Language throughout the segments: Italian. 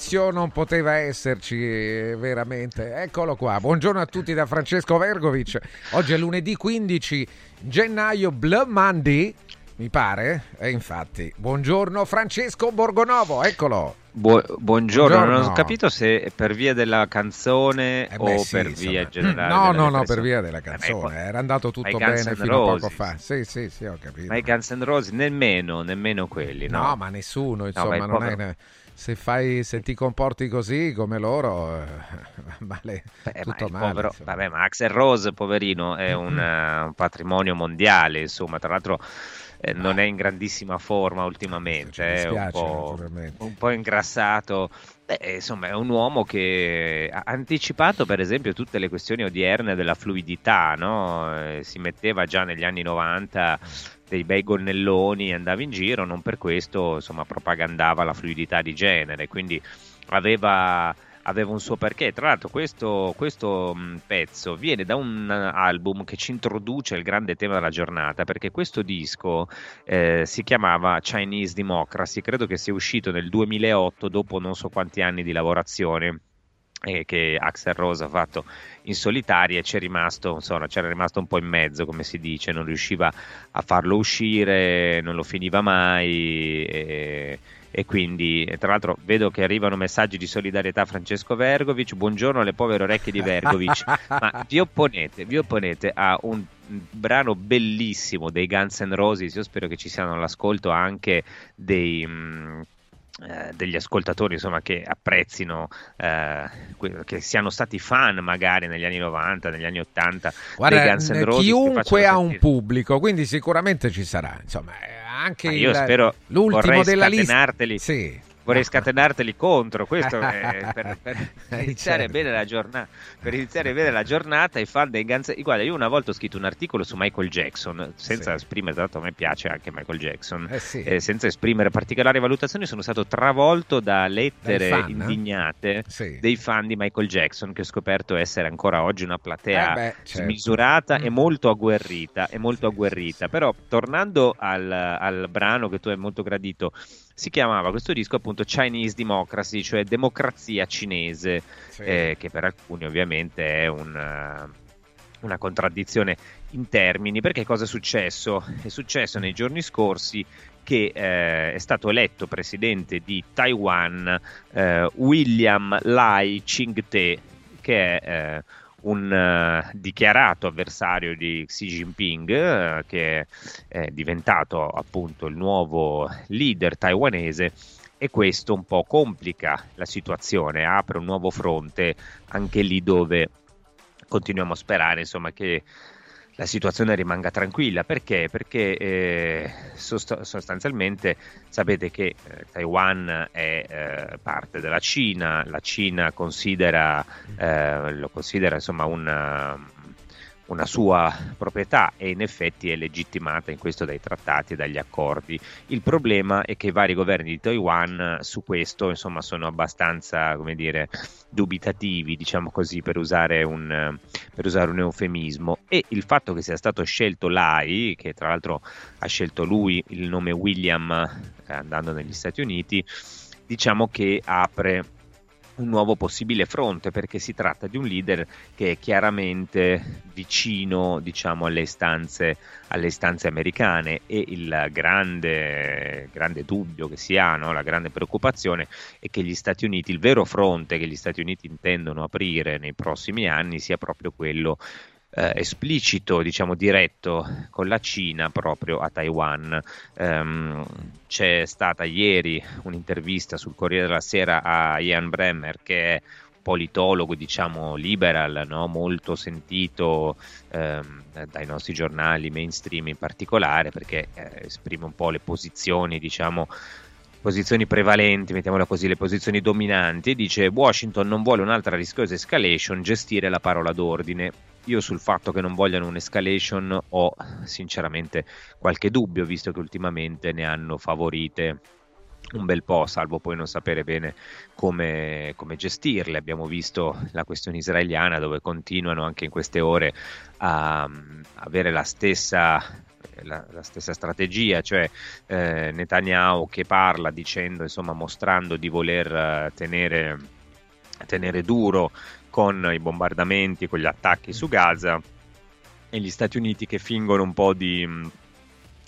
Inizio non poteva esserci veramente. Eccolo qua, buongiorno a tutti da Francesco Vergovic. Oggi è lunedì 15 gennaio, Blood Monday, mi pare. E infatti, buongiorno Francesco Borgonovo, eccolo. Bu- buongiorno. buongiorno, non ho capito se per via della canzone eh beh, o sì, per insomma. via generale. No, no, no, per via della canzone. Era andato tutto bene fino a poco fa. Sì, sì, sì, ho capito. Ma i Guns N' Roses nemmeno, nemmeno quelli, no? No, ma nessuno, insomma, no, non è se, fai, se, ti comporti così come loro, eh, vale Beh, tutto male. Povero, vabbè, ma Axel Rose, poverino, è un, uh, un patrimonio mondiale, insomma, tra l'altro eh, non è in grandissima forma ultimamente, è un, po', un po' ingrassato. Beh, insomma, è un uomo che ha anticipato, per esempio, tutte le questioni odierne della fluidità, no? eh, si metteva già negli anni 90 dei bei gonnelloni, andava in giro, non per questo insomma, propagandava la fluidità di genere, quindi aveva aveva un suo perché. Tra l'altro, questo, questo pezzo viene da un album che ci introduce il grande tema della giornata, perché questo disco eh, si chiamava Chinese Democracy, credo che sia uscito nel 2008, dopo non so quanti anni di lavorazione. Eh, che Axel Rose ha fatto in solitaria e c'è rimasto, insomma, c'era rimasto un po' in mezzo, come si dice, non riusciva a farlo uscire, non lo finiva mai. E e quindi tra l'altro vedo che arrivano messaggi di solidarietà a Francesco Vergovic buongiorno alle povere orecchie di Vergovic ma vi opponete, vi opponete a un brano bellissimo dei Guns N' Roses io spero che ci siano all'ascolto anche dei mh, mm, degli ascoltatori insomma, che apprezzino, eh, che siano stati fan magari negli anni 90, negli anni 80 Guarda, Roses. Chiunque ha un pubblico, quindi sicuramente ci sarà. Insomma, anche io il, spero l'ultimo della lista. Sì vorrei scatenarteli contro. Questo è per, per, iniziare certo. bene la giornata, per iniziare bene la giornata. I fan dei Guns Guarda, io una volta ho scritto un articolo su Michael Jackson, senza sì. esprimere, l'altro a me piace anche Michael Jackson, eh sì. eh, senza esprimere particolari valutazioni, sono stato travolto da lettere fan, eh? indignate sì. dei fan di Michael Jackson, che ho scoperto essere ancora oggi una platea eh beh, certo. smisurata mm. e molto agguerrita. E molto agguerrita. Però, tornando al, al brano che tu hai molto gradito, si chiamava questo disco appunto Chinese Democracy, cioè democrazia cinese, sì. eh, che per alcuni ovviamente è un, uh, una contraddizione in termini, perché cosa è successo? È successo nei giorni scorsi che eh, è stato eletto presidente di Taiwan eh, William Lai Ching-te, che è eh, un uh, dichiarato avversario di Xi Jinping, uh, che è diventato appunto il nuovo leader taiwanese e questo un po' complica la situazione, apre un nuovo fronte anche lì dove continuiamo a sperare insomma, che la situazione rimanga tranquilla. Perché? Perché eh, sost- sostanzialmente sapete che eh, Taiwan è eh, parte della Cina, la Cina considera, eh, lo considera insomma una una sua proprietà e in effetti è legittimata in questo dai trattati e dagli accordi. Il problema è che i vari governi di Taiwan su questo insomma, sono abbastanza come dire, dubitativi, diciamo così, per usare, un, per usare un eufemismo e il fatto che sia stato scelto Lai, che tra l'altro ha scelto lui il nome William eh, andando negli Stati Uniti, diciamo che apre un nuovo possibile fronte perché si tratta di un leader che è chiaramente vicino diciamo, alle, istanze, alle istanze americane e il grande, grande dubbio che si ha, no? la grande preoccupazione è che gli Stati Uniti, il vero fronte che gli Stati Uniti intendono aprire nei prossimi anni sia proprio quello eh, esplicito, diciamo diretto con la Cina proprio a Taiwan. Um, c'è stata ieri un'intervista sul Corriere della Sera a Ian Bremmer che è politologo, diciamo liberal, no? molto sentito ehm, dai nostri giornali mainstream in particolare, perché eh, esprime un po' le posizioni, diciamo, posizioni prevalenti, mettiamola così, le posizioni dominanti, dice Washington non vuole un'altra rischiosa escalation, gestire la parola d'ordine. Io sul fatto che non vogliano un'escalation ho sinceramente qualche dubbio, visto che ultimamente ne hanno favorite un bel po', salvo poi non sapere bene come, come, gestirle. Abbiamo visto la questione israeliana dove continuano anche in queste ore a, a avere la stessa la, la, stessa strategia, cioè eh, Netanyahu che parla dicendo, insomma, mostrando di voler eh, tenere, tenere duro con i bombardamenti, con gli attacchi su Gaza e gli Stati Uniti che fingono un po' di,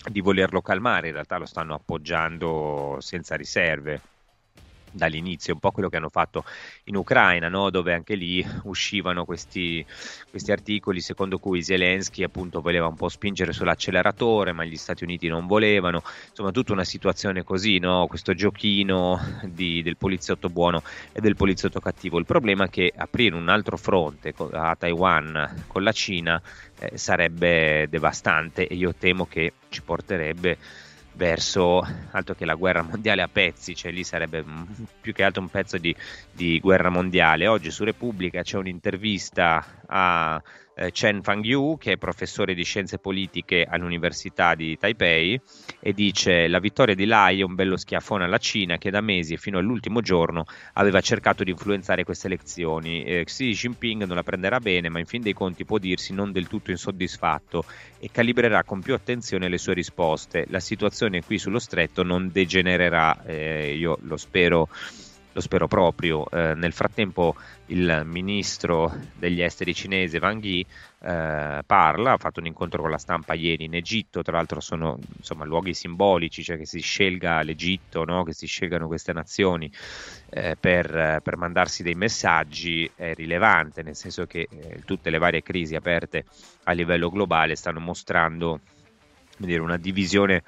di volerlo calmare, in realtà lo stanno appoggiando senza riserve dall'inizio, un po' quello che hanno fatto in Ucraina, no? dove anche lì uscivano questi, questi, articoli secondo cui Zelensky appunto voleva un po' spingere sull'acceleratore, ma gli Stati Uniti non volevano, insomma tutta una situazione così, no? questo giochino di, del poliziotto buono e del poliziotto cattivo. Il problema è che aprire un altro fronte a Taiwan con la Cina eh, sarebbe devastante e io temo che ci porterebbe verso altro che la guerra mondiale a pezzi, cioè lì sarebbe più che altro un pezzo di, di guerra mondiale. Oggi su Repubblica c'è un'intervista a eh, Chen Fangyu, che è professore di scienze politiche all'Università di Taipei, e dice la vittoria di Lai è un bello schiaffone alla Cina che da mesi e fino all'ultimo giorno aveva cercato di influenzare queste elezioni. Eh, Xi Jinping non la prenderà bene, ma in fin dei conti può dirsi non del tutto insoddisfatto e calibrerà con più attenzione le sue risposte. La situazione qui sullo stretto non degenererà, eh, io lo spero lo spero proprio. Eh, nel frattempo il ministro degli esteri cinese Wang Yi eh, parla, ha fatto un incontro con la stampa ieri in Egitto, tra l'altro sono insomma, luoghi simbolici, cioè che si scelga l'Egitto, no? che si scelgano queste nazioni eh, per, per, mandarsi dei messaggi è rilevante, nel senso che eh, tutte le varie crisi aperte a livello globale stanno mostrando dire, una divisione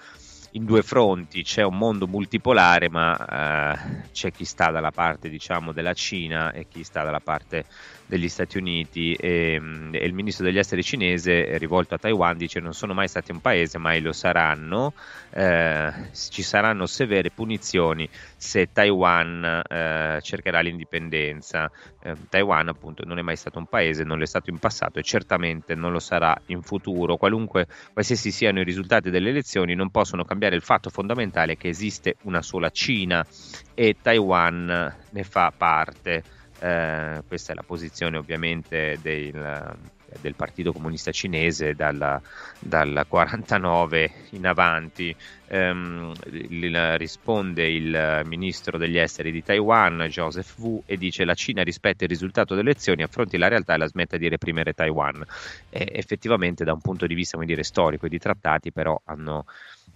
in due fronti, c'è un mondo multipolare, ma eh, c'è chi sta dalla parte diciamo, della Cina e chi sta dalla parte degli Stati Uniti e, mm, e, il ministro degli esteri cinese rivolto a Taiwan dice non sono mai stati un paese, mai lo saranno, eh, ci saranno severe punizioni se Taiwan eh, cercherà l'indipendenza. Eh, Taiwan appunto non è mai stato un paese, non lo è stato in passato e certamente non lo sarà in futuro. Qualunque, qualsiasi siano i risultati delle elezioni non possono cambiare il fatto fondamentale che esiste una sola Cina e Taiwan ne fa parte. Eh, questa è la posizione ovviamente del, del Partito Comunista Cinese dal, dal 49 in avanti. Um, il, risponde il ministro degli esteri di Taiwan, Joseph Wu, e dice la Cina rispetta il risultato delle elezioni, affronti la realtà e la smetta di reprimere Taiwan. E effettivamente da un punto di vista dire, storico e di trattati però hanno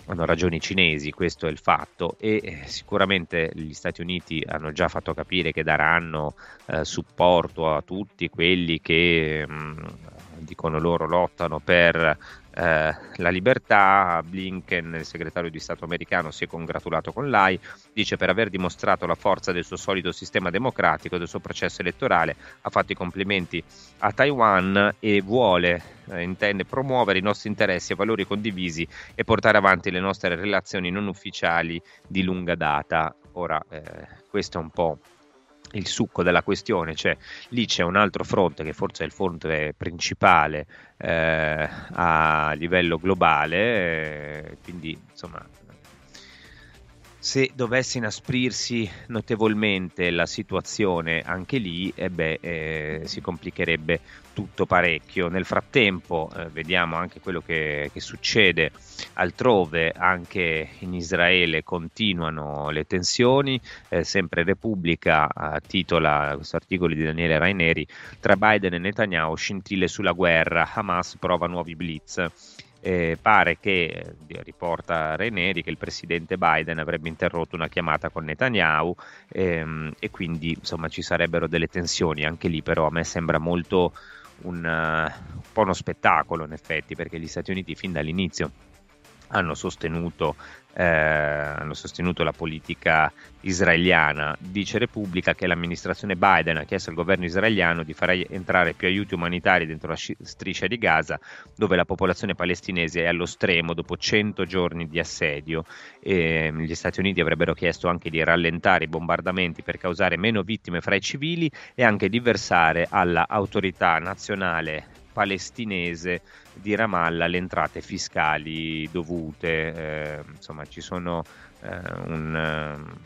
hanno ragioni cinesi, questo è il fatto, e eh, sicuramente gli Stati Uniti hanno già fatto capire che daranno eh, supporto a tutti quelli che mh, mm, dicono loro lottano per eh, la libertà. Blinken, il segretario di Stato americano, si è congratulato con l'AI, dice per aver dimostrato la forza del suo solido sistema democratico e del suo processo elettorale, ha fatto i complimenti a Taiwan e vuole, eh, intende promuovere i nostri interessi e valori condivisi e portare avanti le nostre relazioni non ufficiali di lunga data. Ora, eh, questo è un po' il succo della questione, cioè lì c'è un altro fronte che forse è il fronte principale eh, a livello globale, eh, quindi insomma se dovesse inasprirsi notevolmente la situazione anche lì, eh beh, eh, si complicherebbe tutto parecchio. Nel frattempo eh, vediamo anche quello che, che, succede altrove, anche in Israele continuano le tensioni, eh, sempre Repubblica eh, titola questo articolo di Daniele Raineri, tra Biden e Netanyahu scintille sulla guerra, Hamas prova nuovi blitz. Eh, pare che, eh, riporta Reneri, che il presidente Biden avrebbe interrotto una chiamata con Netanyahu ehm, e quindi insomma ci sarebbero delle tensioni. Anche lì però a me sembra molto un, uh, un po' uno spettacolo in effetti perché gli Stati Uniti fin dall'inizio hanno sostenuto, eh, hanno sostenuto, la politica israeliana. Dice Repubblica che l'amministrazione Biden ha chiesto al governo israeliano di far entrare più aiuti umanitari dentro la striscia di Gaza, dove la popolazione palestinese è allo stremo dopo 100 giorni di assedio. E gli Stati Uniti avrebbero chiesto anche di rallentare i bombardamenti per causare meno vittime fra i civili e anche di versare all'autorità nazionale palestinese di Ramallah le entrate fiscali dovute, eh, insomma ci sono eh, un,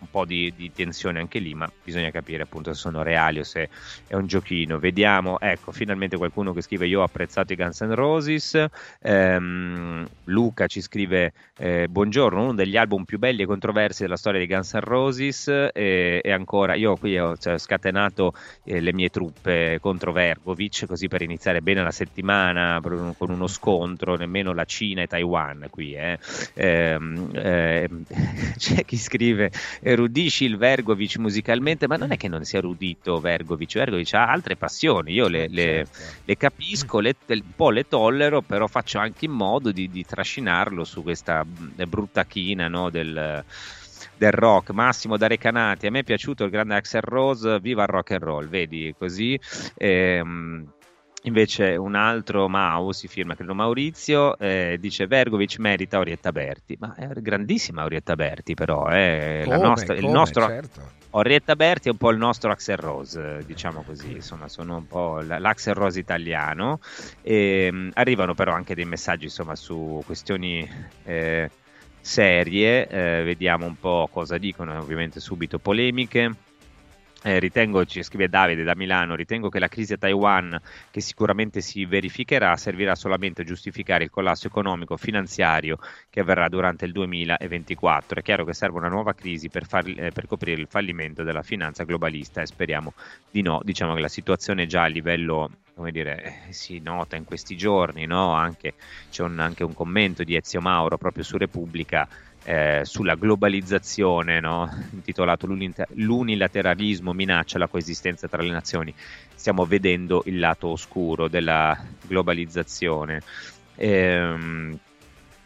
un po' di, di, tensione anche lì, ma bisogna capire appunto se sono reali o se è un giochino. Vediamo, ecco, finalmente qualcuno che scrive io ho apprezzato i Guns N' Roses, ehm, Luca ci scrive eh, buongiorno, uno degli album più belli e controversi della storia di Guns N' Roses e, e ancora io qui ho cioè, scatenato eh, le mie truppe contro Vergovic così per iniziare bene la settimana con uno scontro, nemmeno la Cina e Taiwan qui. Eh. Ehm, eh, c'è chi scrive erudisci il Vergovic musicalmente, ma non è che non sia erudito Vergovic, Vergovic ha altre passioni, io le, le, certo. le capisco, le, un po' le tollero, però faccio anche in modo di, di trascinarlo su questa brutta china no, del del rock, Massimo da Recanati, a me è piaciuto il grande Axel Rose, viva il rock and roll, vedi così. Ehm, Invece un altro Mau si firma, credo Maurizio, eh, dice Vergovic merita Orietta Berti, ma è grandissima Orietta Berti però, eh, come, nostra, come, il nostro... Certo. Orietta Berti è un po' il nostro Axel Rose, diciamo così, insomma, sono un po' l'Axel Rose italiano. E, um, arrivano però anche dei messaggi insomma, su questioni eh, serie, eh, vediamo un po' cosa dicono, ovviamente subito polemiche. Eh, ritengo, ci scrive Davide da Milano, ritengo che la crisi a Taiwan, che sicuramente si verificherà, servirà solamente a giustificare il collasso economico finanziario che avverrà durante il 2024. È chiaro che serve una nuova crisi per, far, eh, per coprire il fallimento della finanza globalista e speriamo di no. Diciamo che la situazione già a livello come dire, eh, si nota in questi giorni, no? anche, c'è un, anche un commento di Ezio Mauro proprio su Repubblica eh, sulla globalizzazione, no? intitolato L'unilateralismo minaccia la coesistenza tra le nazioni. Stiamo vedendo il lato oscuro della globalizzazione. Ehm,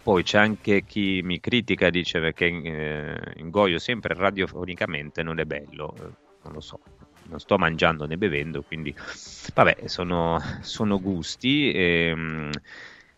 poi c'è anche chi mi critica, dice che eh, ingoio sempre radiofonicamente non è bello, eh, non lo so, non sto mangiando né bevendo, quindi vabbè, sono, sono gusti. Ehm,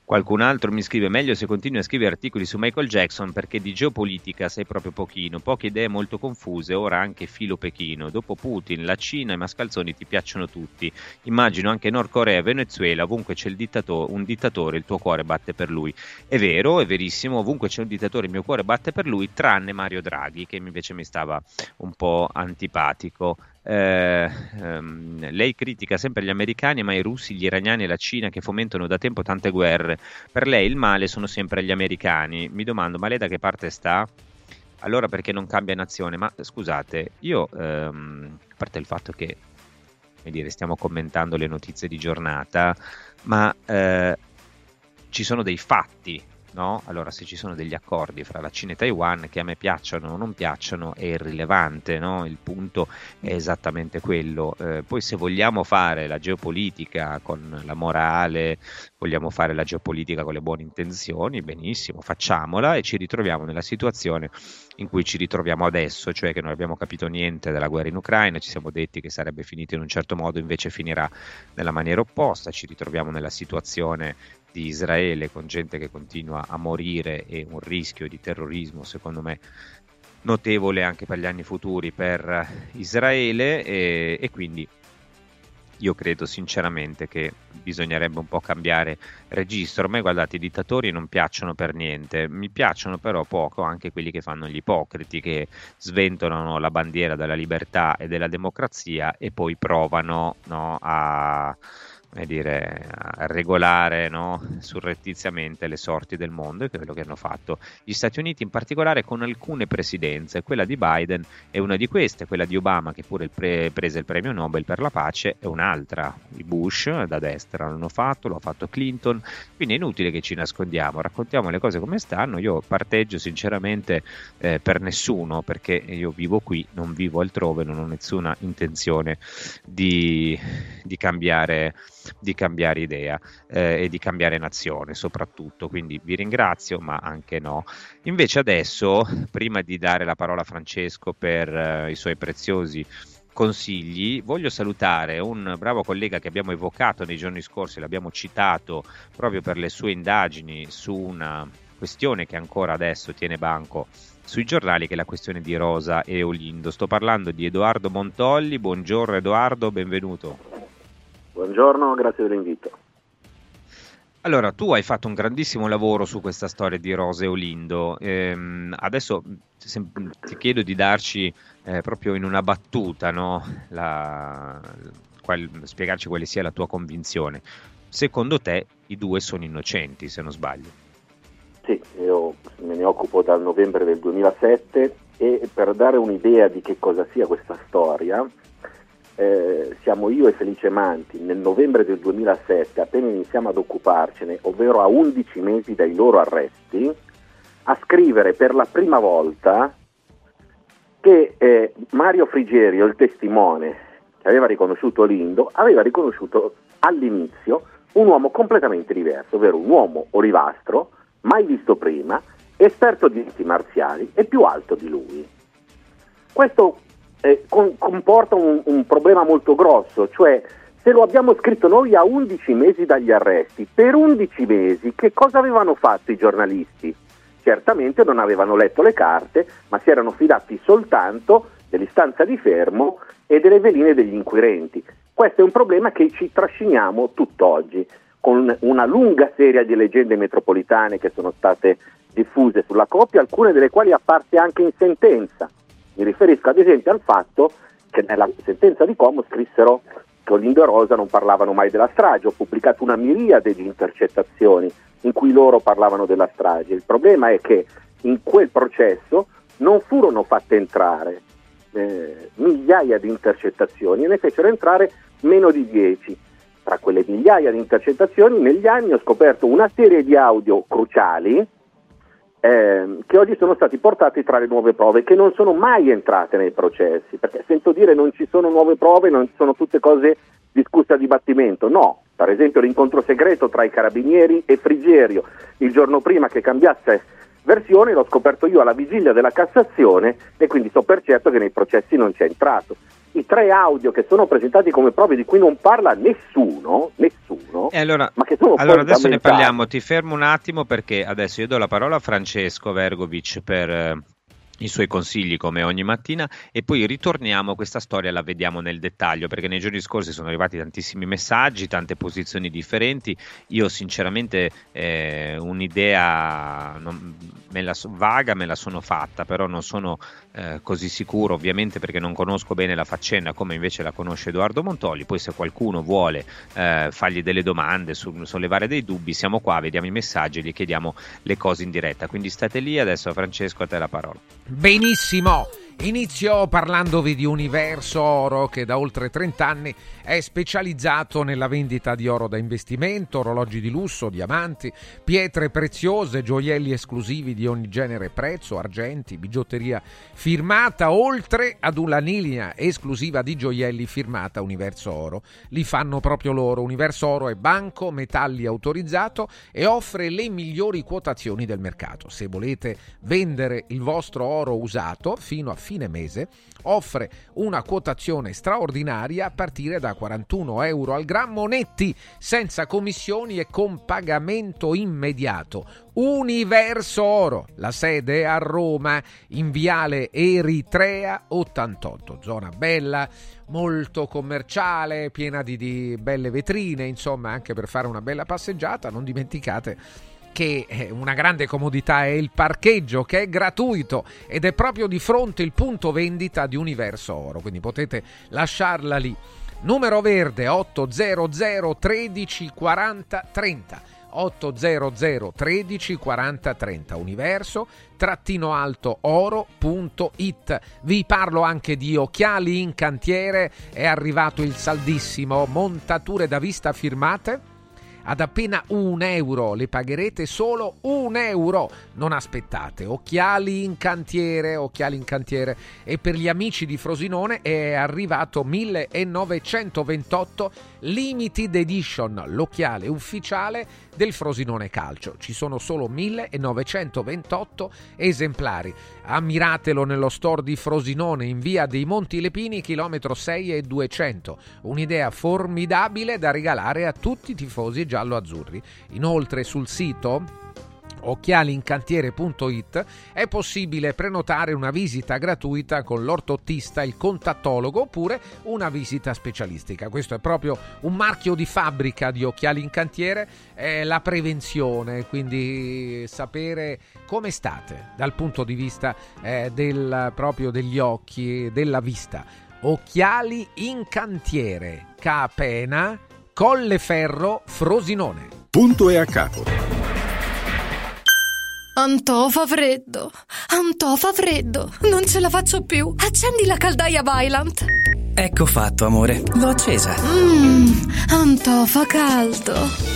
Qualcun altro mi scrive meglio se continui a scrivere articoli su Michael Jackson perché di geopolitica sei proprio pochino, poche idee molto confuse, ora anche filo pechino. Dopo Putin, la Cina e i mascalzoni ti piacciono tutti. Immagino anche Nord Corea Venezuela, ovunque c'è dittato- un dittatore il tuo cuore batte per lui. È vero, è verissimo, ovunque c'è un dittatore il mio cuore batte per lui, tranne Mario Draghi che invece mi stava un po' antipatico. Eh, ehm, lei critica sempre gli americani, ma i russi, gli iraniani e la Cina che fomentano da tempo tante guerre. Per lei il male sono sempre gli americani. Mi domando, ma lei da che parte sta? Allora perché non cambia nazione? Ma scusate, io, ehm, a parte il fatto che dire, stiamo commentando le notizie di giornata, ma eh, ci sono dei fatti no? Allora, se ci sono degli accordi fra la Cina e Taiwan che a me piacciono o non piacciono è irrilevante, no? Il punto è esattamente quello. Eh, poi se vogliamo fare la geopolitica con la morale, vogliamo fare la geopolitica con le buone intenzioni, benissimo, facciamola e ci ritroviamo nella situazione in cui ci ritroviamo adesso, cioè che non abbiamo capito niente della guerra in Ucraina, ci siamo detti che sarebbe finita in un certo modo, invece finirà nella maniera opposta, ci ritroviamo nella situazione di Israele con gente che continua a morire e un rischio di terrorismo secondo me notevole anche per gli anni futuri per Israele e, e quindi io credo sinceramente che bisognerebbe un po' cambiare registro. A me, guardate, i dittatori non piacciono per niente, mi piacciono però poco anche quelli che fanno gli ipocriti, che sventolano la bandiera della libertà e della democrazia e poi provano no, a dire, a regolare no, surrettiziamente le sorti del mondo e quello che hanno fatto gli Stati Uniti in particolare con alcune presidenze, quella di Biden è una di queste, quella di Obama che pure pre- prese il premio Nobel per la pace è un'altra, i Bush da destra l'hanno fatto, lo ha fatto Clinton, quindi è inutile che ci nascondiamo, raccontiamo le cose come stanno, io parteggio sinceramente eh, per nessuno perché io vivo qui, non vivo altrove, non ho nessuna intenzione di, di cambiare di cambiare idea eh, e di cambiare nazione soprattutto. Quindi vi ringrazio, ma anche no. Invece adesso, prima di dare la parola a Francesco per eh, i suoi preziosi consigli. Voglio salutare un bravo collega che abbiamo evocato nei giorni scorsi, l'abbiamo citato proprio per le sue indagini su una questione che ancora adesso tiene banco sui giornali, che è la questione di Rosa e Olindo. Sto parlando di Edoardo Montolli. Buongiorno Edoardo, benvenuto. Buongiorno, grazie dell'invito. Allora, tu hai fatto un grandissimo lavoro su questa storia di Rose Olindo. Ehm, adesso ti chiedo di darci eh, proprio in una battuta, no? la, qual, spiegarci quale sia la tua convinzione. Secondo te i due sono innocenti, se non sbaglio? Sì, io me ne occupo dal novembre del 2007 e per dare un'idea di che cosa sia questa storia, eh, siamo io e Felice Manti nel novembre del 2007, appena iniziamo ad occuparcene, ovvero a 11 mesi dai loro arresti, a scrivere per la prima volta che eh, Mario Frigerio, il testimone che aveva riconosciuto Lindo, aveva riconosciuto all'inizio un uomo completamente diverso, ovvero un uomo olivastro, mai visto prima, esperto di arti marziali e più alto di lui. Questo eh, con, comporta un, un problema molto grosso, cioè se lo abbiamo scritto noi a 11 mesi dagli arresti, per 11 mesi che cosa avevano fatto i giornalisti? Certamente non avevano letto le carte, ma si erano fidati soltanto dell'istanza di fermo e delle veline degli inquirenti. Questo è un problema che ci trasciniamo tutt'oggi, con una lunga serie di leggende metropolitane che sono state diffuse sulla coppia, alcune delle quali apparse anche in sentenza. Mi riferisco ad esempio al fatto che nella sentenza di Como scrissero che Olindo e Rosa non parlavano mai della strage, ho pubblicato una miriade di intercettazioni in cui loro parlavano della strage. Il problema è che in quel processo non furono fatte entrare eh, migliaia di intercettazioni e ne fecero entrare meno di 10. Tra quelle migliaia di intercettazioni negli anni ho scoperto una serie di audio cruciali eh, che oggi sono stati portati tra le nuove prove che non sono mai entrate nei processi, perché sento dire non ci sono nuove prove, non ci sono tutte cose discusse a dibattimento, no, per esempio l'incontro segreto tra i carabinieri e Frigerio il giorno prima che cambiasse versione l'ho scoperto io alla vigilia della Cassazione e quindi so per certo che nei processi non c'è entrato i tre audio che sono presentati come prove di cui non parla nessuno, nessuno e allora, ma che sono allora adesso ne parliamo, ti fermo un attimo perché adesso io do la parola a Francesco Vergovic per eh, i suoi consigli come ogni mattina e poi ritorniamo questa storia, la vediamo nel dettaglio perché nei giorni scorsi sono arrivati tantissimi messaggi, tante posizioni differenti, io sinceramente eh, un'idea non, me la, vaga me la sono fatta, però non sono eh, così sicuro ovviamente perché non conosco bene la faccenda come invece la conosce Edoardo Montoli, poi se qualcuno vuole eh, fargli delle domande, su, sollevare dei dubbi, siamo qua, vediamo i messaggi, gli chiediamo le cose in diretta, quindi state lì, adesso Francesco a te la parola. Benissimo. Inizio parlandovi di Universo Oro che da oltre 30 anni è specializzato nella vendita di oro da investimento, orologi di lusso, diamanti, pietre preziose, gioielli esclusivi di ogni genere e prezzo, argenti, bigiotteria firmata, oltre ad una linea esclusiva di gioielli firmata Universo Oro. Li fanno proprio loro. Universo Oro è banco metalli autorizzato e offre le migliori quotazioni del mercato. Se volete vendere il vostro oro usato fino a fine mese offre una quotazione straordinaria a partire da 41 euro al grammo netti, senza commissioni e con pagamento immediato. Universo Oro, la sede è a Roma, in viale Eritrea 88, zona bella, molto commerciale, piena di, di belle vetrine, insomma anche per fare una bella passeggiata, non dimenticate che eh, una grande comodità è il parcheggio che è gratuito ed è proprio di fronte il punto vendita di Universo Oro, quindi potete lasciarla lì. Numero verde 800 13 40 30. 800 13 40 30 universo trattino alto oro.it vi parlo anche di occhiali in cantiere è arrivato il saldissimo montature da vista firmate ad appena un euro. Le pagherete solo un euro. Non aspettate. Occhiali in cantiere, occhiali in cantiere. E per gli amici di Frosinone è arrivato 1928 Limited Edition, l'occhiale ufficiale del Frosinone Calcio. Ci sono solo 1928 esemplari. Ammiratelo nello store di Frosinone in via dei Monti Lepini, chilometro 6 e 200. Un'idea formidabile da regalare a tutti i tifosi giallo-azzurri. Inoltre sul sito occhialincantiere.it è possibile prenotare una visita gratuita con l'ortottista, il contattologo oppure una visita specialistica. Questo è proprio un marchio di fabbrica di Occhiali in Cantiere, è la prevenzione, quindi sapere come state dal punto di vista eh, del, proprio degli occhi, della vista. Occhiali in Cantiere, Capena, Colleferro, Frosinone. Punto e a capo. Antò fa freddo, Antò fa freddo, non ce la faccio più. Accendi la caldaia Vylant. Ecco fatto, amore, l'ho accesa. Mmm, Antò fa caldo.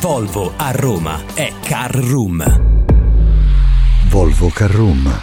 Volvo a Roma è Car Room. Volvo Carrum.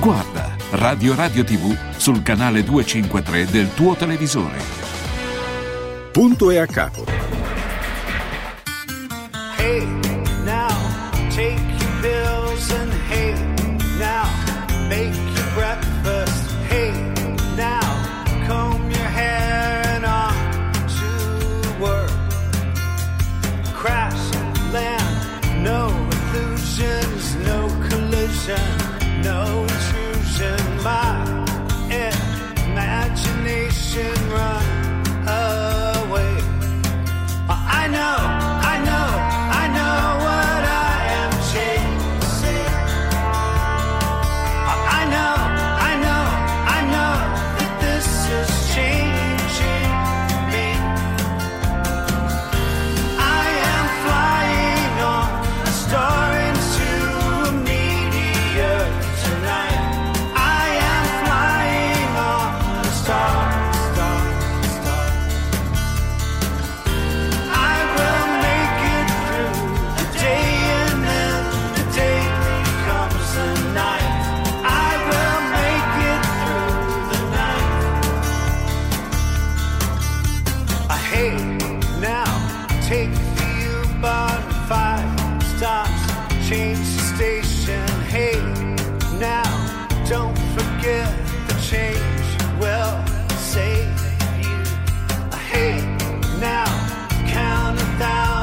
Guarda Radio Radio TV sul canale 253 del tuo televisore. Punto e a capo. away now. Take the U-Bahn five stops, change the station. Hey, now don't forget the change. Well, save you. Hey, now count a thousand.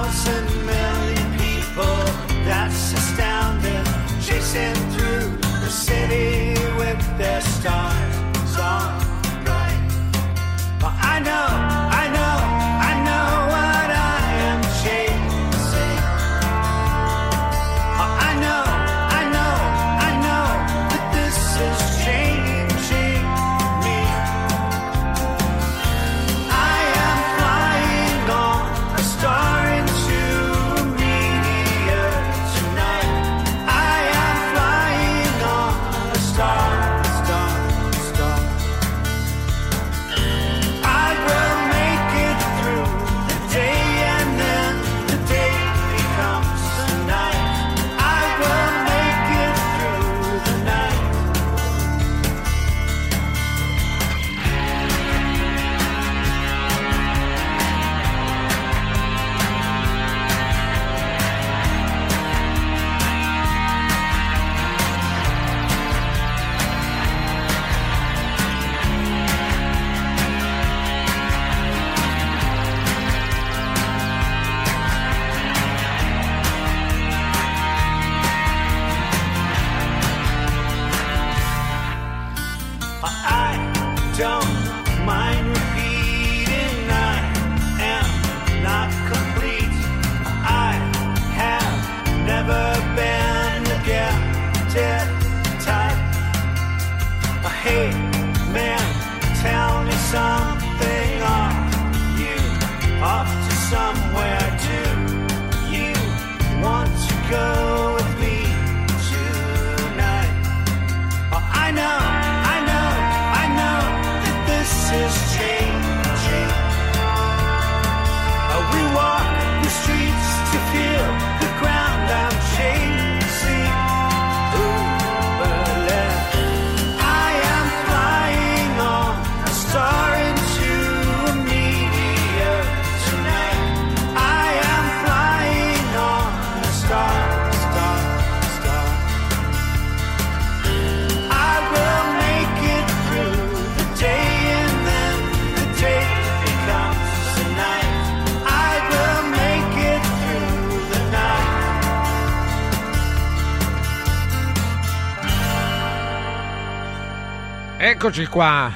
Eccoci qua.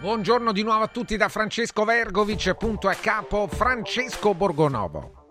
Buongiorno di nuovo a tutti da Francesco Vergovic, punto a capo Francesco Borgonovo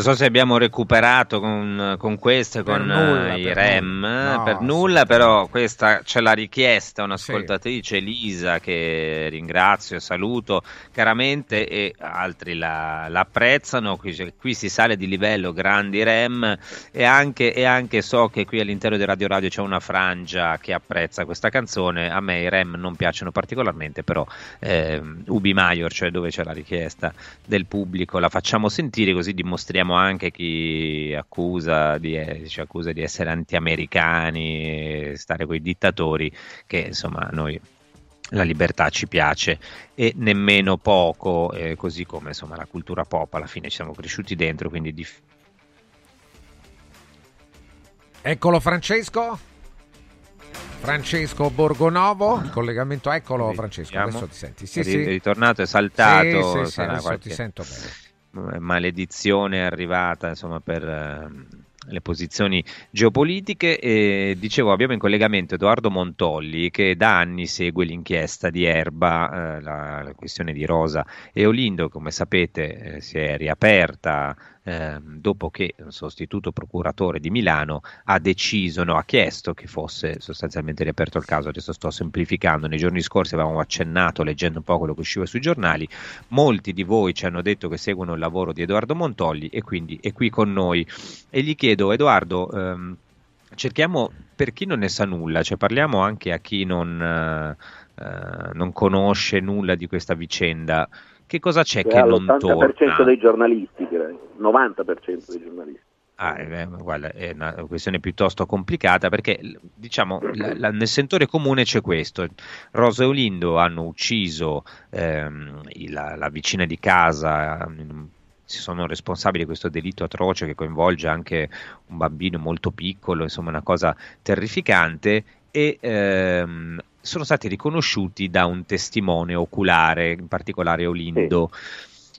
so se abbiamo recuperato con, con queste, Per con nulla, eh, i per REM, nulla. No, per nulla, però questa c'è la richiesta, un'ascoltatrice Elisa che ringrazio saluto caramente e altri la, la apprezzano, qui, qui si sale di livello, grandi REM e anche, e anche so che qui all'interno di Radio Radio c'è una frangia che apprezza questa canzone, a me i REM non piacciono particolarmente, però ehm, Ubi Maior, cioè dove c'è la richiesta del pubblico, la facciamo sentire così dimostriamo anche chi accusa di, ci accusa di essere anti-americani, stare con i dittatori, che insomma noi la libertà ci piace e nemmeno poco, eh, così come insomma la cultura pop alla fine ci siamo cresciuti dentro, quindi dif- Eccolo Francesco. Francesco Borgonovo, il collegamento, eccolo Francesco, Vediamo. adesso ti senti. Sì, È sì. ri- ritornato, è saltato, Sì, sì, sì, adesso qualche ti sento bene. Eh, maledizione arrivata insomma per ehm, le posizioni geopolitiche. E dicevo abbiamo in collegamento Edoardo Montolli che da anni segue l'inchiesta di Erba, eh, la, la questione di Rosa e Olindo come sapete eh, si è riaperta ehm, dopo che un sostituto procuratore di Milano ha deciso, no, ha chiesto che fosse sostanzialmente riaperto il caso, adesso sto semplificando, nei giorni scorsi avevamo accennato leggendo un po' quello che usciva sui giornali, molti di voi ci hanno detto che seguono il lavoro di Edoardo Montolli e quindi è qui con noi. E gli chiedo Edoardo, ehm, cerchiamo per chi non ne sa nulla, cioè parliamo anche a chi non, eh, eh, non conosce nulla di questa vicenda, che cosa c'è Cioè, che non all'80% torna? dei giornalisti, direi, 90% dei giornalisti. Ah, eh, guarda, è una questione piuttosto complicata perché diciamo la- la- nel sentore comune c'è questo: Rosa e Olindo hanno ucciso ehm, il- la, la vicina di casa, ehm, si sono responsabili di questo delitto atroce che coinvolge anche un bambino molto piccolo, insomma una cosa terrificante e ehm, sono stati riconosciuti da un testimone oculare, in particolare Olindo.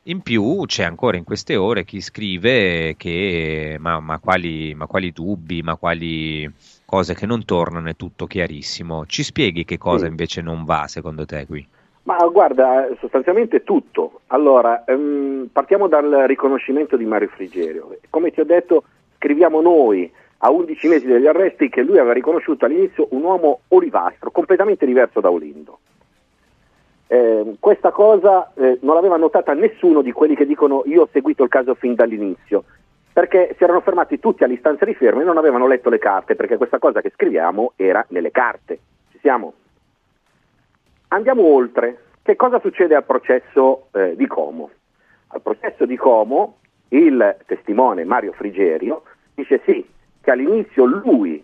In più c'è ancora in queste ore chi scrive che ma, ma quali, ma quali dubbi, ma quali cose che non tornano, è tutto chiarissimo. Ci spieghi che cosa Sì. invece non va secondo te qui? Ma guarda, sostanzialmente tutto. Allora, ehm, partiamo dal riconoscimento di Mario Frigerio. Come ti ho detto, scriviamo noi a 11 mesi degli arresti che lui aveva riconosciuto all'inizio un uomo olivastro, completamente diverso da Olindo. Eh, questa cosa eh, non l'aveva notata nessuno di quelli che dicono io ho seguito il caso fin dall'inizio, perché si erano fermati tutti all'istanza di firma e non avevano letto le carte, perché questa cosa che scriviamo era nelle carte. Ci siamo? Andiamo oltre. Che cosa succede al processo eh, di Como? Al processo di Como il testimone Mario Frigerio dice sì, che all'inizio lui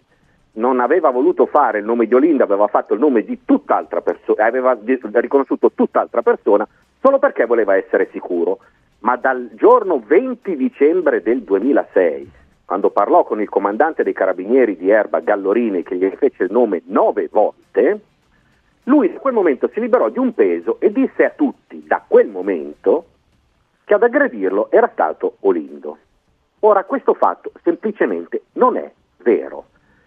non aveva voluto fare il nome di Olinda, aveva fatto il nome di tutt'altra persona, aveva riconosciuto tutt'altra persona solo perché voleva essere sicuro. Ma dal giorno 20 dicembre del 2006, quando parlò con il comandante dei carabinieri di Erba, Gallorini, che gli fece il nome nove volte, lui da quel momento si liberò di un peso e disse a tutti, da quel momento, che ad aggredirlo era stato Olindo. Ora, questo fatto semplicemente non è vero,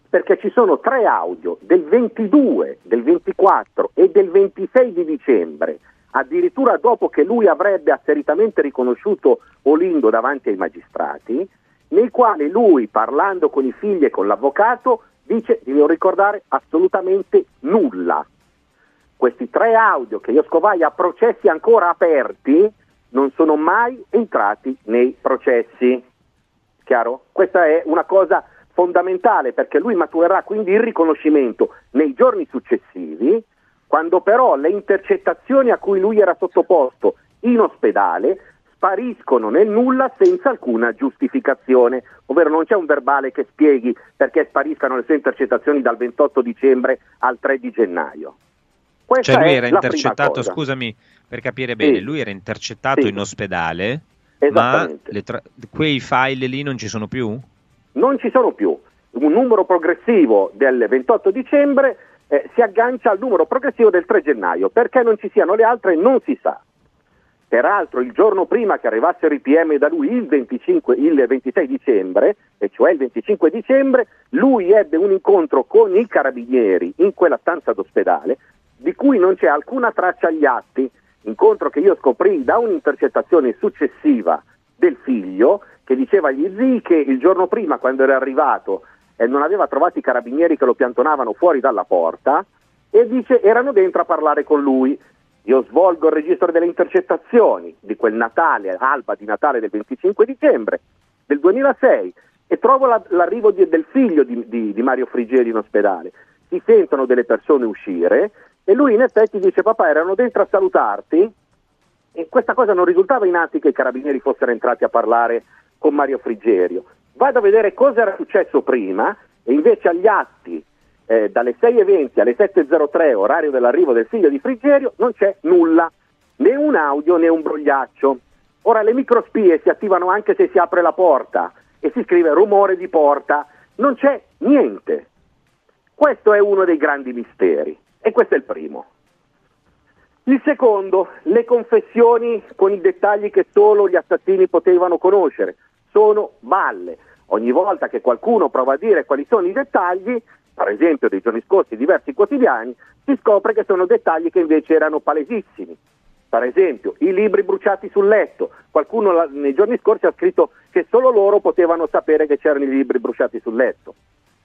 perché ci sono tre audio del 22, del 24 e del 26 di dicembre, addirittura dopo che lui avrebbe asseritamente riconosciuto Olindo davanti ai magistrati, nei quali lui, parlando con i figli e con l'avvocato, dice di non ricordare assolutamente nulla. Questi tre audio che io scovai a processi ancora aperti non sono mai entrati nei processi. Chiaro? Questa è una cosa fondamentale perché lui maturerà quindi il riconoscimento nei giorni successivi, quando però le intercettazioni a cui lui era sottoposto in ospedale spariscono nel nulla senza alcuna giustificazione, ovvero non c'è un verbale che spieghi perché spariscano le sue intercettazioni dal 28 dicembre al 3 di gennaio. Questa Cioè lui era intercettato, scusami per capire bene, Sì. lui era intercettato Sì. in ospedale, ma tra- quei file lì non ci sono più? non ci sono più. Un numero progressivo del 28 dicembre eh, si aggancia al numero progressivo del 3 gennaio. Perché non ci siano le altre non si sa. Peraltro il giorno prima che arrivassero i PM da lui, il, 25 il 26 dicembre, e cioè il 25 dicembre, lui ebbe un incontro con i carabinieri in quella stanza d'ospedale, di cui non c'è alcuna traccia agli atti, incontro che io scoprì da un'intercettazione successiva del figlio, che diceva agli zii che il giorno prima, quando era arrivato, eh, non aveva trovato i carabinieri che lo piantonavano fuori dalla porta e dice erano dentro a parlare con lui. Io svolgo il registro delle intercettazioni di quel Natale, alba di Natale del 25 dicembre del 2006 e trovo la- l'arrivo di- del figlio di, di- di Mario Frigeri in ospedale. Si sentono delle persone uscire e lui in effetti dice papà erano dentro a salutarti e questa cosa non risultava in atti che i carabinieri fossero entrati a parlare con Mario Frigerio. Vado a vedere cosa era successo prima e invece agli atti eh, dalle 6.20 alle 7.03, orario dell'arrivo del figlio di Frigerio, non c'è nulla, né un audio né un brogliaccio. Ora le microspie si attivano anche se si apre la porta e si scrive rumore di porta, non c'è niente. Questo è uno dei grandi misteri e questo è il primo. Il secondo, le confessioni con i dettagli che solo gli assassini potevano conoscere, sono balle. Ogni volta che qualcuno prova a dire quali sono i dettagli, per esempio dei giorni scorsi diversi quotidiani, si scopre che sono dettagli che invece erano palesissimi. Per esempio, i libri bruciati sul letto. Qualcuno nei giorni scorsi ha scritto che solo loro potevano sapere che c'erano i libri bruciati sul letto.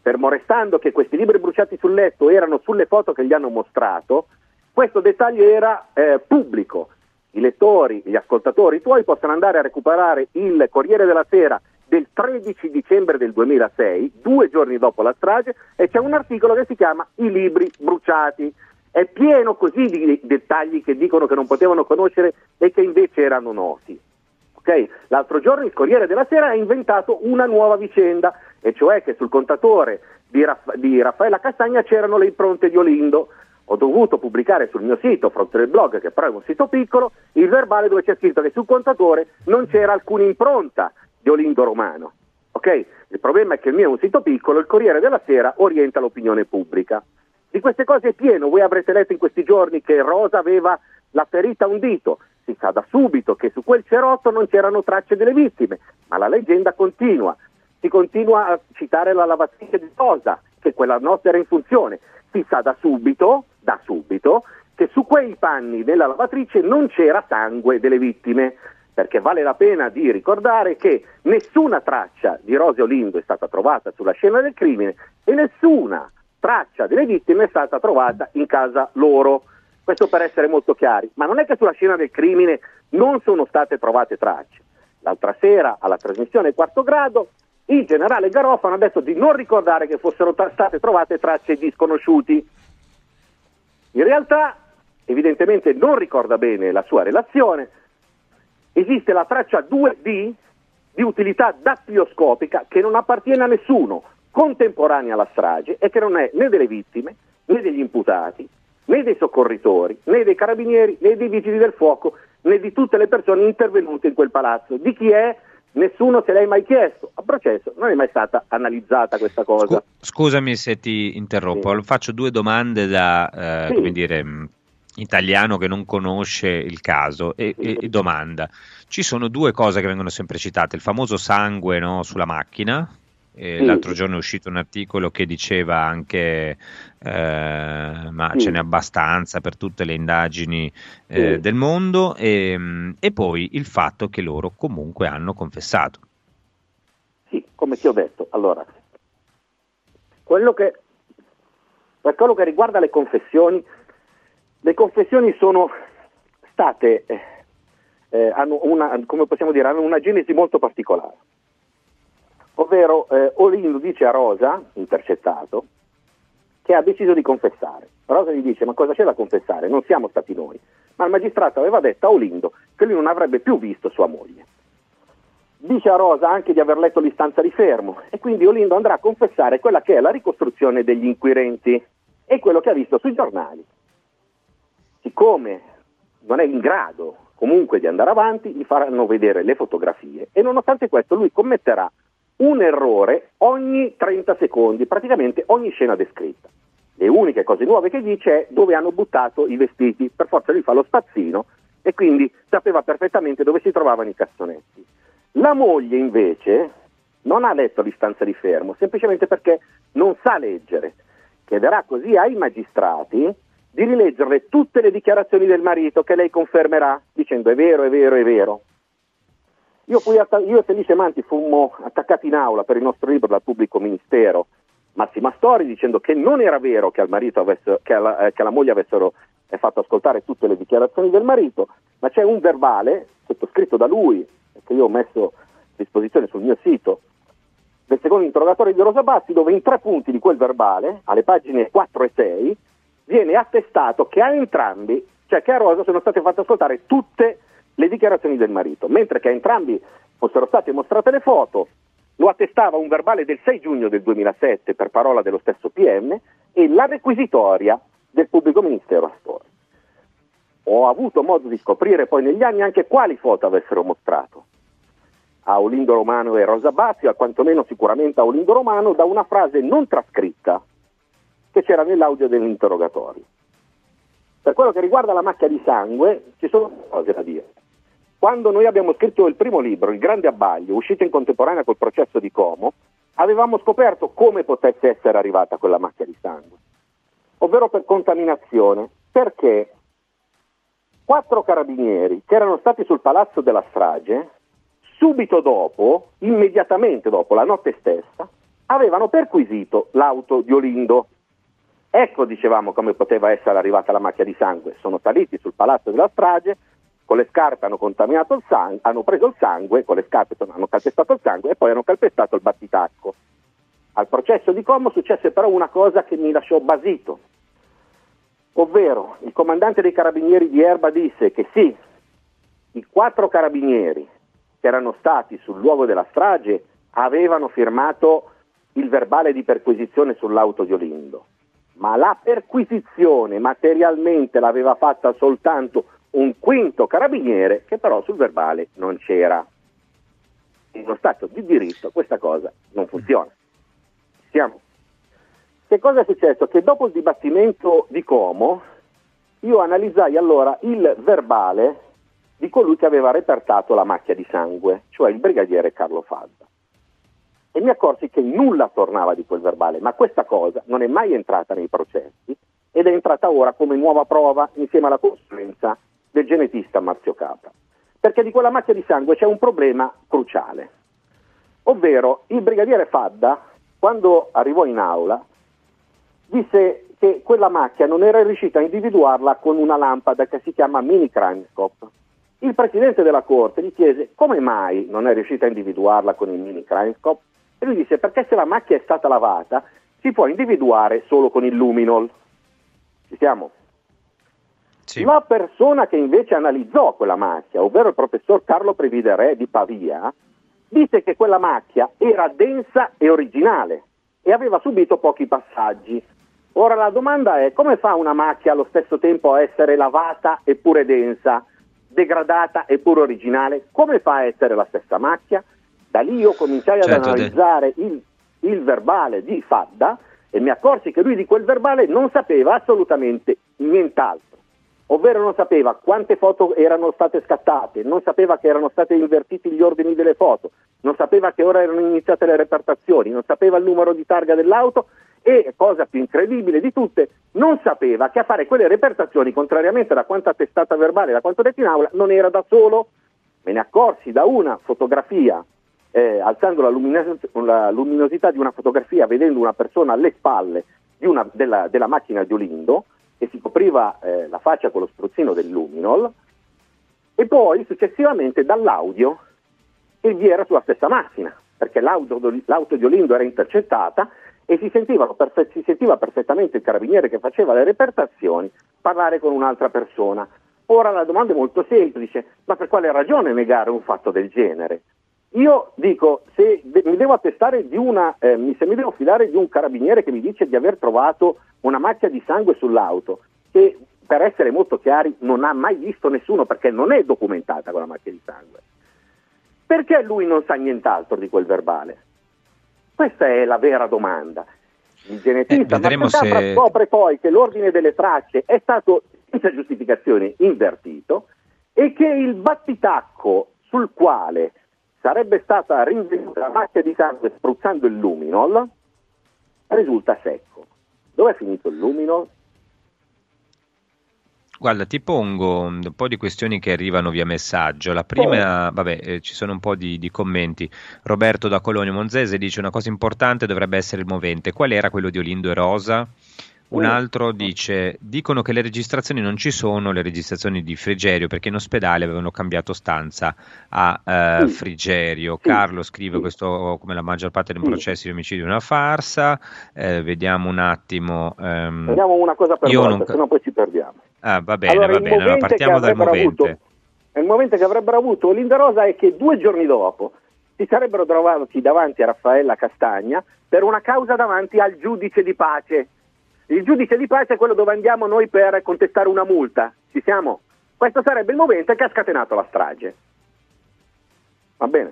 Fermo restando che questi libri bruciati sul letto erano sulle foto che gli hanno mostrato, questo dettaglio era eh, pubblico. I lettori, gli ascoltatori tuoi possono andare a recuperare il Corriere della Sera del 13 dicembre del 2006, due giorni dopo la strage, e c'è un articolo che si chiama I libri bruciati. È pieno così di dettagli che dicono che non potevano conoscere e che invece erano noti. Ok? L'altro giorno il Corriere della Sera ha inventato una nuova vicenda, e cioè che sul contatore di, Raff- di Raffaella Castagna c'erano le impronte di Olindo. Ho dovuto pubblicare sul mio sito, Fronte del Blog, che però è un sito piccolo, il verbale dove c'è scritto che sul contatore non c'era alcuna impronta di Olindo Romano. Ok? Il problema è che il mio è un sito piccolo, il Corriere della Sera orienta l'opinione pubblica. Di queste cose è pieno, voi avrete letto in questi giorni che Rosa aveva la ferita a un dito, si sa da subito che su quel cerotto non c'erano tracce delle vittime, ma la leggenda continua. Si continua a citare la lavatrice di Rosa, che quella notte era in funzione. Si sa da subito, da subito, che su quei panni della lavatrice non c'era sangue delle vittime, perché vale la pena di ricordare che nessuna traccia di Rosio Lindo è stata trovata sulla scena del crimine e nessuna traccia delle vittime è stata trovata in casa loro. Questo per essere molto chiari. Ma non è che sulla scena del crimine non sono state trovate tracce. L'altra sera alla trasmissione quarto grado il generale Garofano ha detto di non ricordare che fossero tra- state trovate tracce di sconosciuti. In realtà, evidentemente non ricorda bene la sua relazione, esiste la traccia 2D di utilità dattiloscopica che non appartiene a nessuno, contemporanea alla strage e che non è né delle vittime, né degli imputati, né dei soccorritori, né dei carabinieri, né dei vigili del fuoco, né di tutte le persone intervenute in quel palazzo. Di chi è? Nessuno se l'è mai chiesto. A processo non è mai stata analizzata questa cosa. Scusami se ti interrompo, faccio due domande da, eh, Sì. come dire, mh, italiano che non conosce il caso e, e- e domanda. Ci sono due cose che vengono sempre citate, il famoso sangue no, sulla macchina, e Sì. l'altro giorno è uscito un articolo che diceva anche eh, ma ce n'è abbastanza per tutte le indagini eh, Sì. del mondo e, mh, e poi il fatto che loro comunque hanno confessato. Sì, come ti ho detto. Allora, quello che, per quello che riguarda le confessioni, le confessioni sono state, eh, eh, hanno una, come possiamo dire, hanno una genesi molto particolare. Ovvero, eh, Olindo dice a Rosa, intercettato, che ha deciso di confessare. Rosa gli dice: Ma cosa c'è da confessare? Non siamo stati noi. Ma il magistrato aveva detto a Olindo che lui non avrebbe più visto sua moglie. Dice a Rosa anche di aver letto l'istanza di fermo e quindi Olindo andrà a confessare quella che è la ricostruzione degli inquirenti e quello che ha visto sui giornali. Siccome non è in grado comunque di andare avanti, gli faranno vedere le fotografie e nonostante questo lui commetterà un errore ogni 30 secondi, praticamente ogni scena descritta. Le uniche cose nuove che dice è dove hanno buttato i vestiti, per forza lui fa lo spazzino e quindi sapeva perfettamente dove si trovavano i cassonetti. La moglie invece non ha letto l'istanza di fermo, semplicemente perché non sa leggere. Chiederà così ai magistrati di rileggerle tutte le dichiarazioni del marito che lei confermerà dicendo è vero, è vero, è vero. Io, fui atta- io e Felice Manti fummo attaccati in aula per il nostro libro dal pubblico ministero Massima Stori dicendo che non era vero che avesse, che alla, eh, che alla moglie avessero eh, fatto ascoltare tutte le dichiarazioni del marito, ma c'è un verbale sottoscritto da lui, che io ho messo a disposizione sul mio sito, del secondo interrogatorio di Rosa Bassi, dove in tre punti di quel verbale, alle pagine 4 e 6, viene attestato che a entrambi, cioè che a Rosa sono state fatte ascoltare tutte le dichiarazioni del marito, mentre che a entrambi fossero state mostrate le foto, lo attestava un verbale del 6 giugno del 2007 per parola dello stesso PM e la requisitoria del pubblico ministero Astori. Ho avuto modo di scoprire poi negli anni anche quali foto avessero mostrato a Olindo Romano e Rosa Bazzi, o quantomeno sicuramente a Olindo Romano, da una frase non trascritta che c'era nell'audio dell'interrogatorio. Per quello che riguarda la macchia di sangue, ci sono cose da dire. Quando noi abbiamo scritto il primo libro, Il Grande Abbaglio, uscito in contemporanea col processo di Como, avevamo scoperto come potesse essere arrivata quella macchia di sangue, ovvero per contaminazione, perché quattro carabinieri che erano stati sul palazzo della strage, subito dopo, immediatamente dopo, la notte stessa, avevano perquisito l'auto di Olindo. Ecco, dicevamo, come poteva essere arrivata la macchia di sangue. Sono saliti sul palazzo della strage, con le scarpe hanno contaminato il sangue, hanno preso il sangue, con le scarpe hanno calpestato il sangue e poi hanno calpestato il battitacco. Al processo di Como successe però una cosa che mi lasciò basito, ovvero il comandante dei carabinieri di Erba disse che sì, i quattro carabinieri che erano stati sul luogo della strage avevano firmato il verbale di perquisizione sull'auto di Olindo, ma la perquisizione materialmente l'aveva fatta soltanto un quinto carabiniere che però sul verbale non c'era. In uno Stato di diritto questa cosa non funziona. Siamo. Che cosa è successo? Che dopo il dibattimento di Como io analizzai allora il verbale di colui che aveva repertato la macchia di sangue, cioè il brigadiere Carlo Fadda. E mi accorsi che nulla tornava di quel verbale, ma questa cosa non è mai entrata nei processi ed è entrata ora come nuova prova insieme alla consulenza del genetista Marzio Capra. Perché di quella macchia di sangue c'è un problema cruciale, ovvero il brigadiere Fadda, quando arrivò in aula, disse che quella macchia non era riuscita a individuarla con una lampada che si chiama mini crime scope. Il presidente della corte gli chiese come mai non è riuscita a individuarla con il mini crime scope e lui disse perché se la macchia è stata lavata si può individuare solo con il luminol. Ci siamo? La persona che invece analizzò quella macchia, ovvero il professor Carlo Previdere di Pavia, disse che quella macchia era densa e originale e aveva subito pochi passaggi. Ora la domanda è come fa una macchia allo stesso tempo a essere lavata eppure densa, degradata eppure originale? Come fa a essere la stessa macchia? Da lì io cominciai ad Certo, analizzare il, il verbale di Fadda e mi accorsi che lui di quel verbale non sapeva assolutamente nient'altro ovvero non sapeva quante foto erano state scattate, non sapeva che erano stati invertiti gli ordini delle foto, non sapeva che ora erano iniziate le repertazioni, non sapeva il numero di targa dell'auto e, cosa più incredibile di tutte, non sapeva che a fare quelle repertazioni, contrariamente da quanto attestata verbale, da quanto detto in aula, non era da solo. Me ne accorsi da una fotografia, eh, alzando la, luminos- la luminosità di una fotografia, vedendo una persona alle spalle una- della, della macchina di Olindo, che si copriva eh, la faccia con lo spruzzino del luminol e poi successivamente dall'audio che vi era sulla stessa macchina, perché l'auto, l'auto di Olindo era intercettata e si, perfe- si sentiva perfettamente il carabiniere che faceva le repertazioni parlare con un'altra persona. Ora la domanda è molto semplice, ma per quale ragione negare un fatto del genere? Io dico, se mi devo attestare di una, eh, se mi devo fidare di un carabiniere che mi dice di aver trovato una macchia di sangue sull'auto, che per essere molto chiari non ha mai visto nessuno perché non è documentata quella macchia di sangue, perché lui non sa nient'altro di quel verbale? Questa è la vera domanda. Il genetista Eh, se- scopre poi che l'ordine delle tracce è stato senza giustificazione invertito e che il battitacco sul quale sarebbe stata rinvenuta la macchia di sangue spruzzando il luminol risulta secco. Dove è finito il luminol? Guarda, ti pongo un po' di questioni che arrivano via messaggio. La prima, vabbè, eh, ci sono un po' di, di commenti. Roberto da Colonio Monzese dice una cosa importante dovrebbe essere il movente. Qual era quello di Olindo e Rosa? Un altro dice: Dicono che le registrazioni non ci sono, le registrazioni di Frigerio, perché in ospedale avevano cambiato stanza a Sì. Frigerio. Sì. Scrive scrive questo come la maggior parte dei processi di omicidio è una farsa. Eh, vediamo un attimo. ehm, Vediamo una cosa per volta, non- sennò poi ci perdiamo. Ah, va bene, Allora, va bene. Allora, partiamo dal movente. avuto- Il movente che avrebbero avuto Linda Rosa è che due giorni dopo si sarebbero trovati davanti a Raffaella Castagna per una causa davanti al giudice di pace. Il giudice di pace è quello dove andiamo noi per contestare una multa. Ci siamo? Questo sarebbe il movente che ha scatenato la strage. Va bene?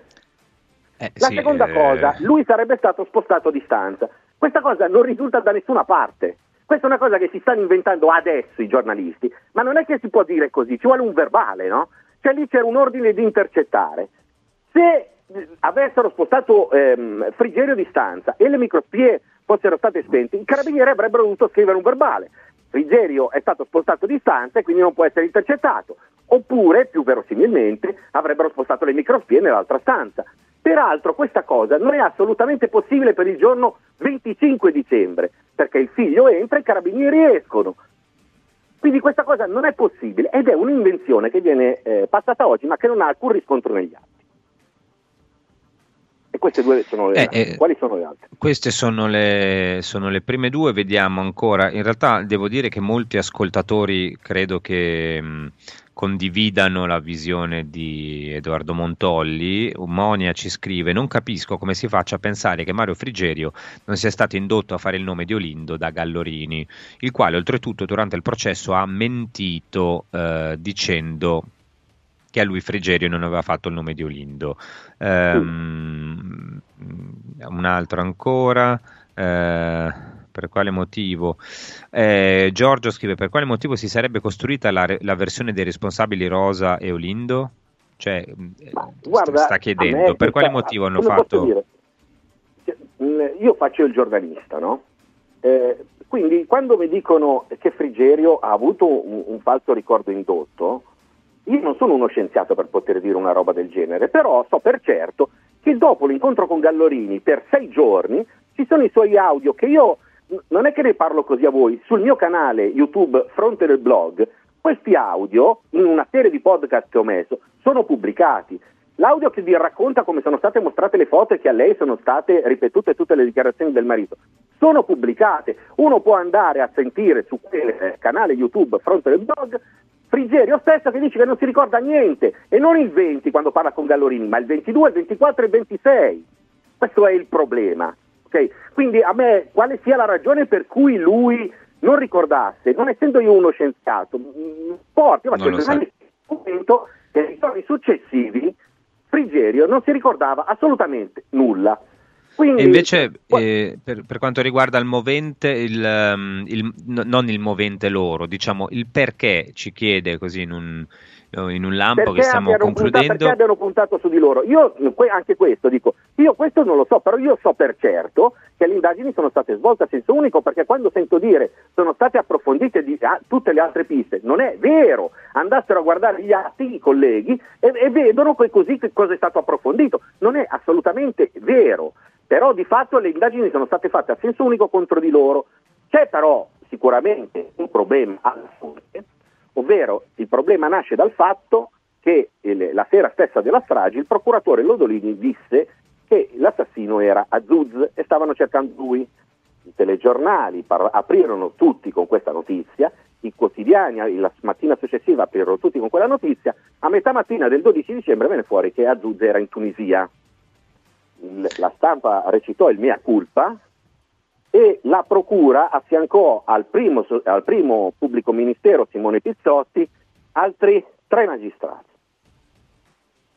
Eh, La sì, seconda eh, cosa, lui sarebbe stato spostato a distanza. Questa cosa non risulta da nessuna parte. Questa è una cosa che si stanno inventando adesso i giornalisti, ma non è che si può dire così, ci vuole un verbale, no? Cioè lì c'era un ordine di intercettare. Se avessero spostato ehm, Frigerio a distanza e le microspie fossero state spente, i carabinieri avrebbero dovuto scrivere un verbale. Frigerio è stato spostato a distanza e quindi non può essere intercettato. Oppure, più verosimilmente, avrebbero spostato le microspie nell'altra stanza. Peraltro questa cosa non è assolutamente possibile per il giorno 25 dicembre, perché il figlio entra e i carabinieri escono. Quindi questa cosa non è possibile ed è un'invenzione che viene eh, passata oggi ma che non ha alcun riscontro negli atti. E queste due sono le Eh, eh, Quali sono le altre? Queste sono le, sono le prime due, vediamo ancora. In realtà devo dire che molti ascoltatori credo che mh, condividano la visione di Edoardo Montolli. Monia ci scrive: Non capisco come si faccia a pensare che Mario Frigerio non sia stato indotto a fare il nome di Olindo da Gallorini, il quale oltretutto durante il processo ha mentito eh, dicendo che a lui Frigerio non aveva fatto il nome di Olindo. Ehm, Un altro ancora. eh, per quale motivo? Eh, Giorgio scrive: Per quale motivo si sarebbe costruita la, la versione dei responsabili Rosa e Olindo? Cioè, eh, Guarda, sta chiedendo per quale motivo hanno fatto. Cioè, mh, Io faccio il giornalista, no? Eh, quindi quando mi dicono che Frigerio ha avuto un, un falso ricordo indotto, io non sono uno scienziato per poter dire una roba del genere, però so per certo che dopo l'incontro con Gallorini per sei giorni ci sono i suoi audio che io non è che ne parlo così a voi, sul mio canale YouTube Fronte del Blog, questi audio in una serie di podcast che ho messo sono pubblicati. L'audio che vi racconta come sono state mostrate le foto e che a lei sono state ripetute tutte le dichiarazioni del marito sono pubblicate. Uno può andare a sentire su quel eh, canale YouTube Fronte del Blog Frigerio stesso che dice che non si ricorda niente e non il 20 quando parla con Gallorini, ma il 22, il 24 e il 26. Questo è il problema. ok? Quindi a me quale sia la ragione per cui lui non ricordasse, non essendo io uno scienziato, porti, io faccio il giornalista, documento che nei giorni successivi Frigerio non si ricordava assolutamente nulla. Quindi, E invece, eh, per, per quanto riguarda il movente, il, ehm, il- no- non il movente loro, diciamo il perché ci chiede così in un, in un lampo che stiamo abbiano puntato- concludendo. perché abbiano puntato su di loro. Io anche questo dico, io questo non lo so, però io so per certo che le indagini sono state svolte a senso unico perché quando sento dire sono state approfondite di- ah, tutte le altre piste, non è vero. Andassero a guardare gli atti i colleghi e, e vedono poi così che cosa è stato approfondito. Non è assolutamente vero. Però di fatto le indagini sono state fatte a senso unico contro di loro. C'è però sicuramente un problema alla fonte, ovvero il problema nasce dal fatto che la sera stessa della strage il procuratore Lodolini disse che l'assassino era Azuz e stavano cercando lui. I telegiornali par- aprirono tutti con questa notizia, i quotidiani la mattina successiva aprirono tutti con quella notizia, a metà mattina del 12 dicembre venne fuori che Azuz era in Tunisia. La stampa recitò il mea culpa e la procura affiancò al primo, al primo pubblico ministero Simone Pizzotti altri tre magistrati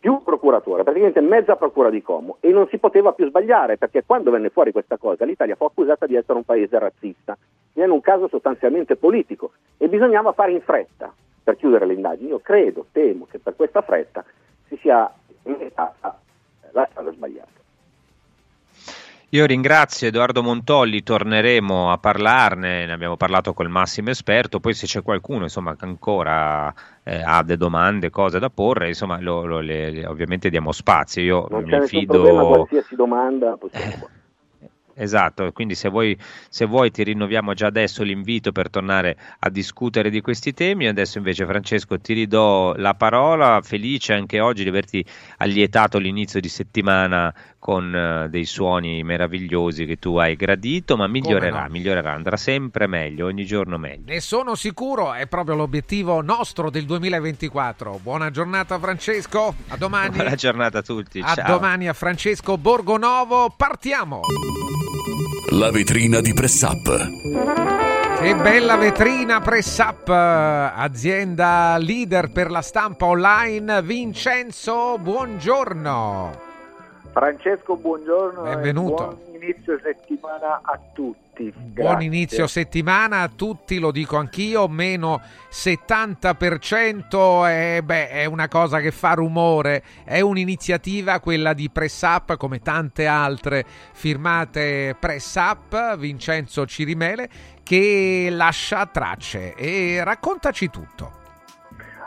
più procuratore, praticamente mezza procura di Como e non si poteva più sbagliare perché quando venne fuori questa cosa l'Italia fu accusata di essere un paese razzista, in un caso sostanzialmente politico e bisognava fare in fretta per chiudere le indagini. Io credo, temo che per questa fretta si sia messa la strada sbagliata. Io ringrazio Edoardo Montolli, torneremo a parlarne, ne abbiamo parlato col massimo esperto, poi se c'è qualcuno insomma, che ancora eh, ha delle domande, cose da porre, insomma, lo- lo- le- ovviamente diamo spazio. Io Non mi fido... problema, qualsiasi domanda possiamo fare. Esatto, quindi se vuoi, se vuoi ti rinnoviamo già adesso l'invito per tornare a discutere di questi temi. Adesso invece Francesco ti ridò la parola, felice anche oggi di averti allietato l'inizio di settimana con eh, dei suoni meravigliosi che tu hai gradito, ma migliorerà, no? migliorerà, andrà sempre meglio, ogni giorno meglio. Ne sono sicuro, è proprio l'obiettivo nostro del 2024. Buona giornata Francesco, a domani. Buona giornata a tutti, A ciao. domani a Francesco Borgonovo, partiamo! La vetrina di Press Up. Che bella vetrina Press Up, azienda leader per la stampa online. Vincenzo, buongiorno. Francesco, buongiorno. Benvenuto. E buon inizio settimana a tutti. Buon Grazie. inizio settimana a tutti, lo dico anch'io, meno 70% è, beh, è una cosa che fa rumore, è un'iniziativa quella di Press Up come tante altre firmate Press Up, Vincenzo Cirimele, che lascia tracce e raccontaci tutto.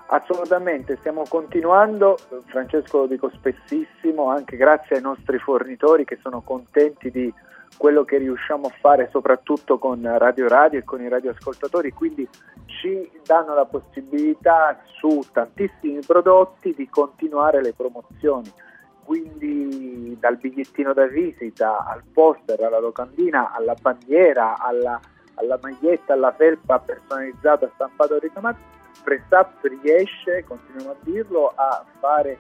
Assolutamente, stiamo continuando, Francesco lo dico spessissimo, anche grazie ai nostri fornitori che sono contenti di quello che riusciamo a fare soprattutto con Radio Radio e con i radioascoltatori, quindi ci danno la possibilità su tantissimi prodotti di continuare le promozioni. Quindi dal bigliettino da visita al poster, alla locandina, alla bandiera, alla, alla maglietta, alla felpa personalizzata, stampato e ricamato, Press Up riesce, continuiamo a dirlo, a fare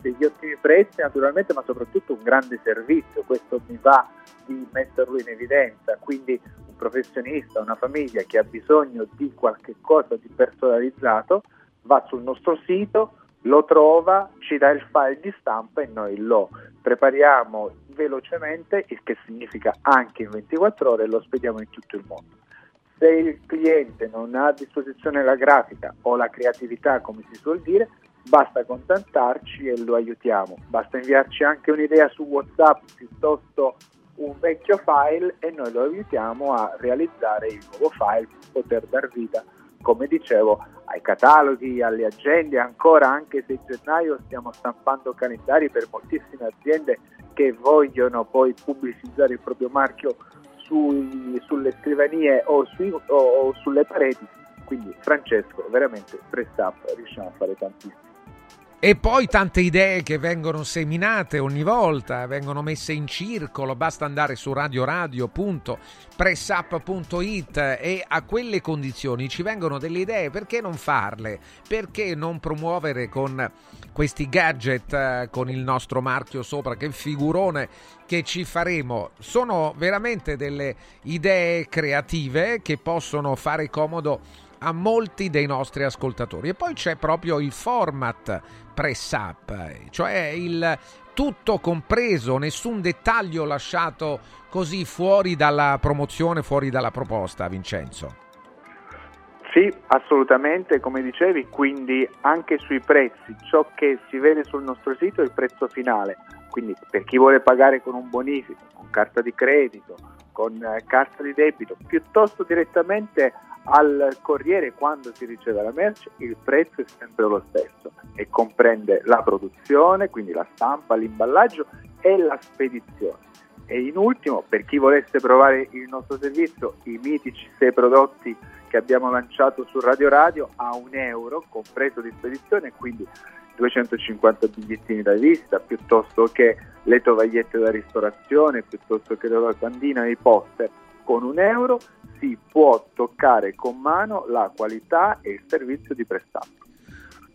degli ottimi prezzi naturalmente, ma soprattutto un grande servizio. Questo mi va di metterlo in evidenza. Quindi un professionista, una famiglia che ha bisogno di qualche cosa di personalizzato, va sul nostro sito, lo trova, ci dà il file di stampa e noi lo prepariamo velocemente, il che significa anche in 24 ore, e lo spediamo in tutto il mondo. Se il cliente non ha a disposizione la grafica o la creatività, come si suol dire, basta contattarci e lo aiutiamo. Basta inviarci anche un'idea su WhatsApp piuttosto un vecchio file e noi lo aiutiamo a realizzare il nuovo file per poter dar vita, come dicevo, ai cataloghi, alle agende, ancora anche se in gennaio stiamo stampando calendari per moltissime aziende che vogliono poi pubblicizzare il proprio marchio sui- sulle scrivanie o, sui- o- o sulle pareti. Quindi Francesco, veramente press up, riusciamo a fare tantissimo. E poi tante idee che vengono seminate ogni volta, vengono messe in circolo, basta andare su radioradio.pressup.it e a quelle condizioni ci vengono delle idee, perché non farle? Perché non promuovere con questi gadget eh, con il nostro marchio sopra, che figurone che ci faremo? Sono veramente delle idee creative che possono fare comodo a molti dei nostri ascoltatori. E poi c'è proprio il format press up, cioè il tutto compreso, nessun dettaglio lasciato così fuori dalla promozione, fuori dalla proposta, Vincenzo. Sì, assolutamente, come dicevi, quindi anche sui prezzi, ciò che si vede sul nostro sito è il prezzo finale, quindi per chi vuole pagare con un bonifico, con carta di credito, con eh, carta di debito, piuttosto direttamente al corriere quando si riceve la merce, il prezzo è sempre lo stesso e comprende la produzione, quindi la stampa, l'imballaggio e la spedizione. E in ultimo, per chi volesse provare il nostro servizio, i mitici sei prodotti che abbiamo lanciato su Radio Radio a un euro, compreso di spedizione, quindi 250 bigliettini da visita, piuttosto che le tovagliette da ristorazione, piuttosto che la locandina e i poster. Con un euro si può toccare con mano la qualità e il servizio di Prestamp.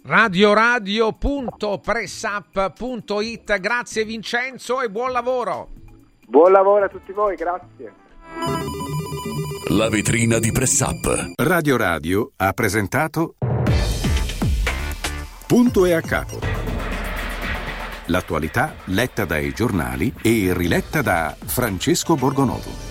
radioradio.pressup.it Grazie Vincenzo e buon lavoro. Buon lavoro a tutti voi, grazie. La vetrina di Press Up. Radio Radio ha presentato Punto e a capo. L'attualità letta dai giornali e riletta da Francesco Borgonovo.